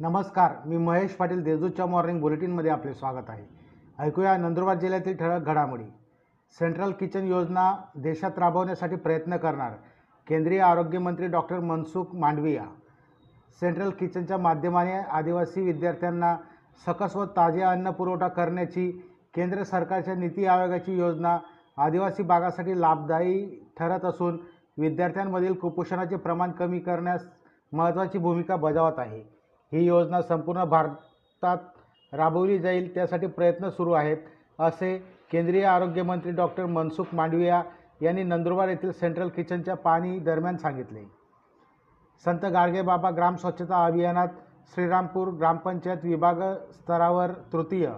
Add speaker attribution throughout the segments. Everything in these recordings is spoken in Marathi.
Speaker 1: नमस्कार मी महेश पाटील देजूच्या मॉर्निंग बुलेटिनमध्ये आपले स्वागत आहे. ऐकूया नंदुरबार जिल्ह्यातील ठळक घडामोडी. सेंट्रल किचन योजना देशात राबवण्यासाठी प्रयत्न करणार केंद्रीय आरोग्यमंत्री डॉक्टर मनसुख मांडविया. सेंट्रल किचनच्या माध्यमाने आदिवासी विद्यार्थ्यांना सकस व ताजे अन्न पुरवठा करण्याची केंद्र सरकारच्या नीती आयोगाची योजना आदिवासी भागासाठी लाभदायी ठरत असून विद्यार्थ्यांमधील कुपोषणाचे प्रमाण कमी करण्यास महत्त्वाची भूमिका बजावत आहे. ही योजना संपूर्ण भारतात राबवली जाईल त्यासाठी प्रयत्न सुरू आहेत असे केंद्रीय आरोग्यमंत्री डॉक्टर मनसुख मांडविया यांनी नंदुरबार येथील सेंट्रल किचनच्या पाणी दरम्यान सांगितले. संत गाडगेबाबा ग्राम स्वच्छता अभियानात श्रीरामपूर ग्रामपंचायत विभाग स्तरावर तृतीय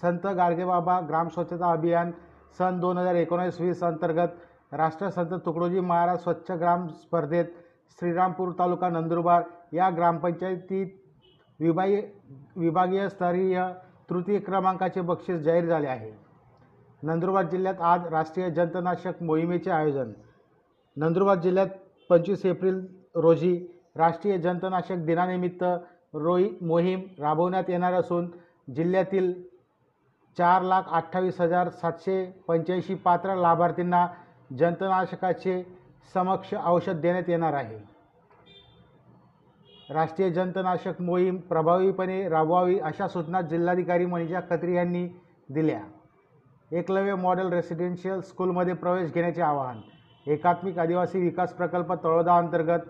Speaker 1: संत गाडगेबाबा ग्राम स्वच्छता अभियान सन दोन हजार एकोणीस वीस अंतर्गत राष्ट्रसंत तुकडोजी महाराज स्वच्छ ग्राम स्पर्धेत श्रीरामपूर तालुका नंदुरबार या ग्रामपंचायतीत विभागी विभागीय स्तरीय तृतीय क्रमांकाचे बक्षीस जाहीर झाले आहे. नंदुरबार जिल्ह्यात आज राष्ट्रीय जंतनाशक मोहिमेचे आयोजन. नंदुरबार जिल्ह्यात पंचवीस एप्रिल रोजी राष्ट्रीय जंतनाशक दिनानिमित्त रोई मोहीम राबवण्यात येणार असून जिल्ह्यातील चार लाख अठ्ठावीस हजार सातशे पंच्याऐंशी पात्र लाभार्थींना जंतनाशकाचे समक्ष औषध देण्यात येणार आहे. राष्ट्रीय जंतनाशक मोहीम प्रभावीपणे राबवावी अशा सूचना जिल्हाधिकारी मनीषा खत्री यांनी दिल्या. एकलव्य मॉडेल रेसिडेन्शियल स्कूलमध्ये प्रवेश घेण्याचे आवाहन. एकात्मिक आदिवासी विकास प्रकल्प तळोदा अंतर्गत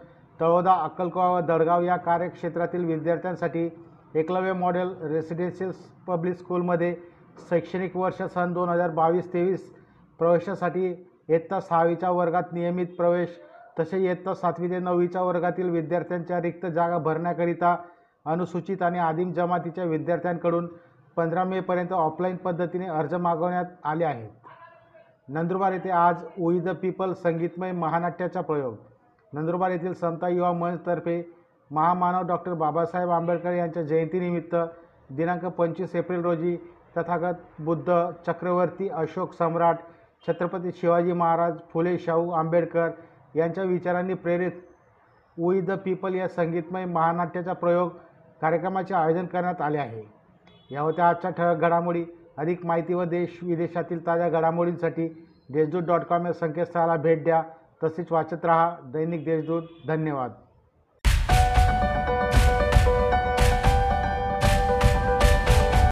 Speaker 1: तळोदा अक्कलकोवा व दडगाव या कार्यक्षेत्रातील विद्यार्थ्यांसाठी एकलव्य मॉडेल रेसिडेन्शियल पब्लिक स्कूलमध्ये शैक्षणिक वर्ष सन दोन हजार बावीस तेवीस प्रवेशासाठी इयत्ता सहावीच्या वर्गात नियमित प्रवेश तसे इयत्ता सातवी ते नववीच्या वर्गातील विद्यार्थ्यांच्या रिक्त जागा भरण्याकरिता अनुसूचित आणि आदिम जमातीच्या विद्यार्थ्यांकडून पंधरा मेपर्यंत ऑफलाईन पद्धतीने अर्ज मागवण्यात आले आहेत. नंदुरबार येथे आज वी द पीपल संगीतमय महानाट्याचा प्रयोग. नंदुरबार येथील समता युवा मंचतर्फे महामानव डॉक्टर बाबासाहेब आंबेडकर यांच्या जयंतीनिमित्त दिनांक पंचवीस एप्रिल रोजी तथागत बुद्ध चक्रवर्ती अशोक सम्राट छत्रपती शिवाजी महाराज फुले शाहू आंबेडकर यांच्या विचारांनी प्रेरित वी द पीपल या संगीतमय महानाट्याचा प्रयोग कार्यक्रमाचे आयोजन करण्यात आले आहे. या होत्या आजच्या ठळक घडामोडी. अधिक माहिती व देश विदेशातील ताज्या घडामोडींसाठी देशदूत डॉट कॉम या संकेतस्थळाला भेट द्या. तसेच वाचत रहा दैनिक देशदूत. धन्यवाद.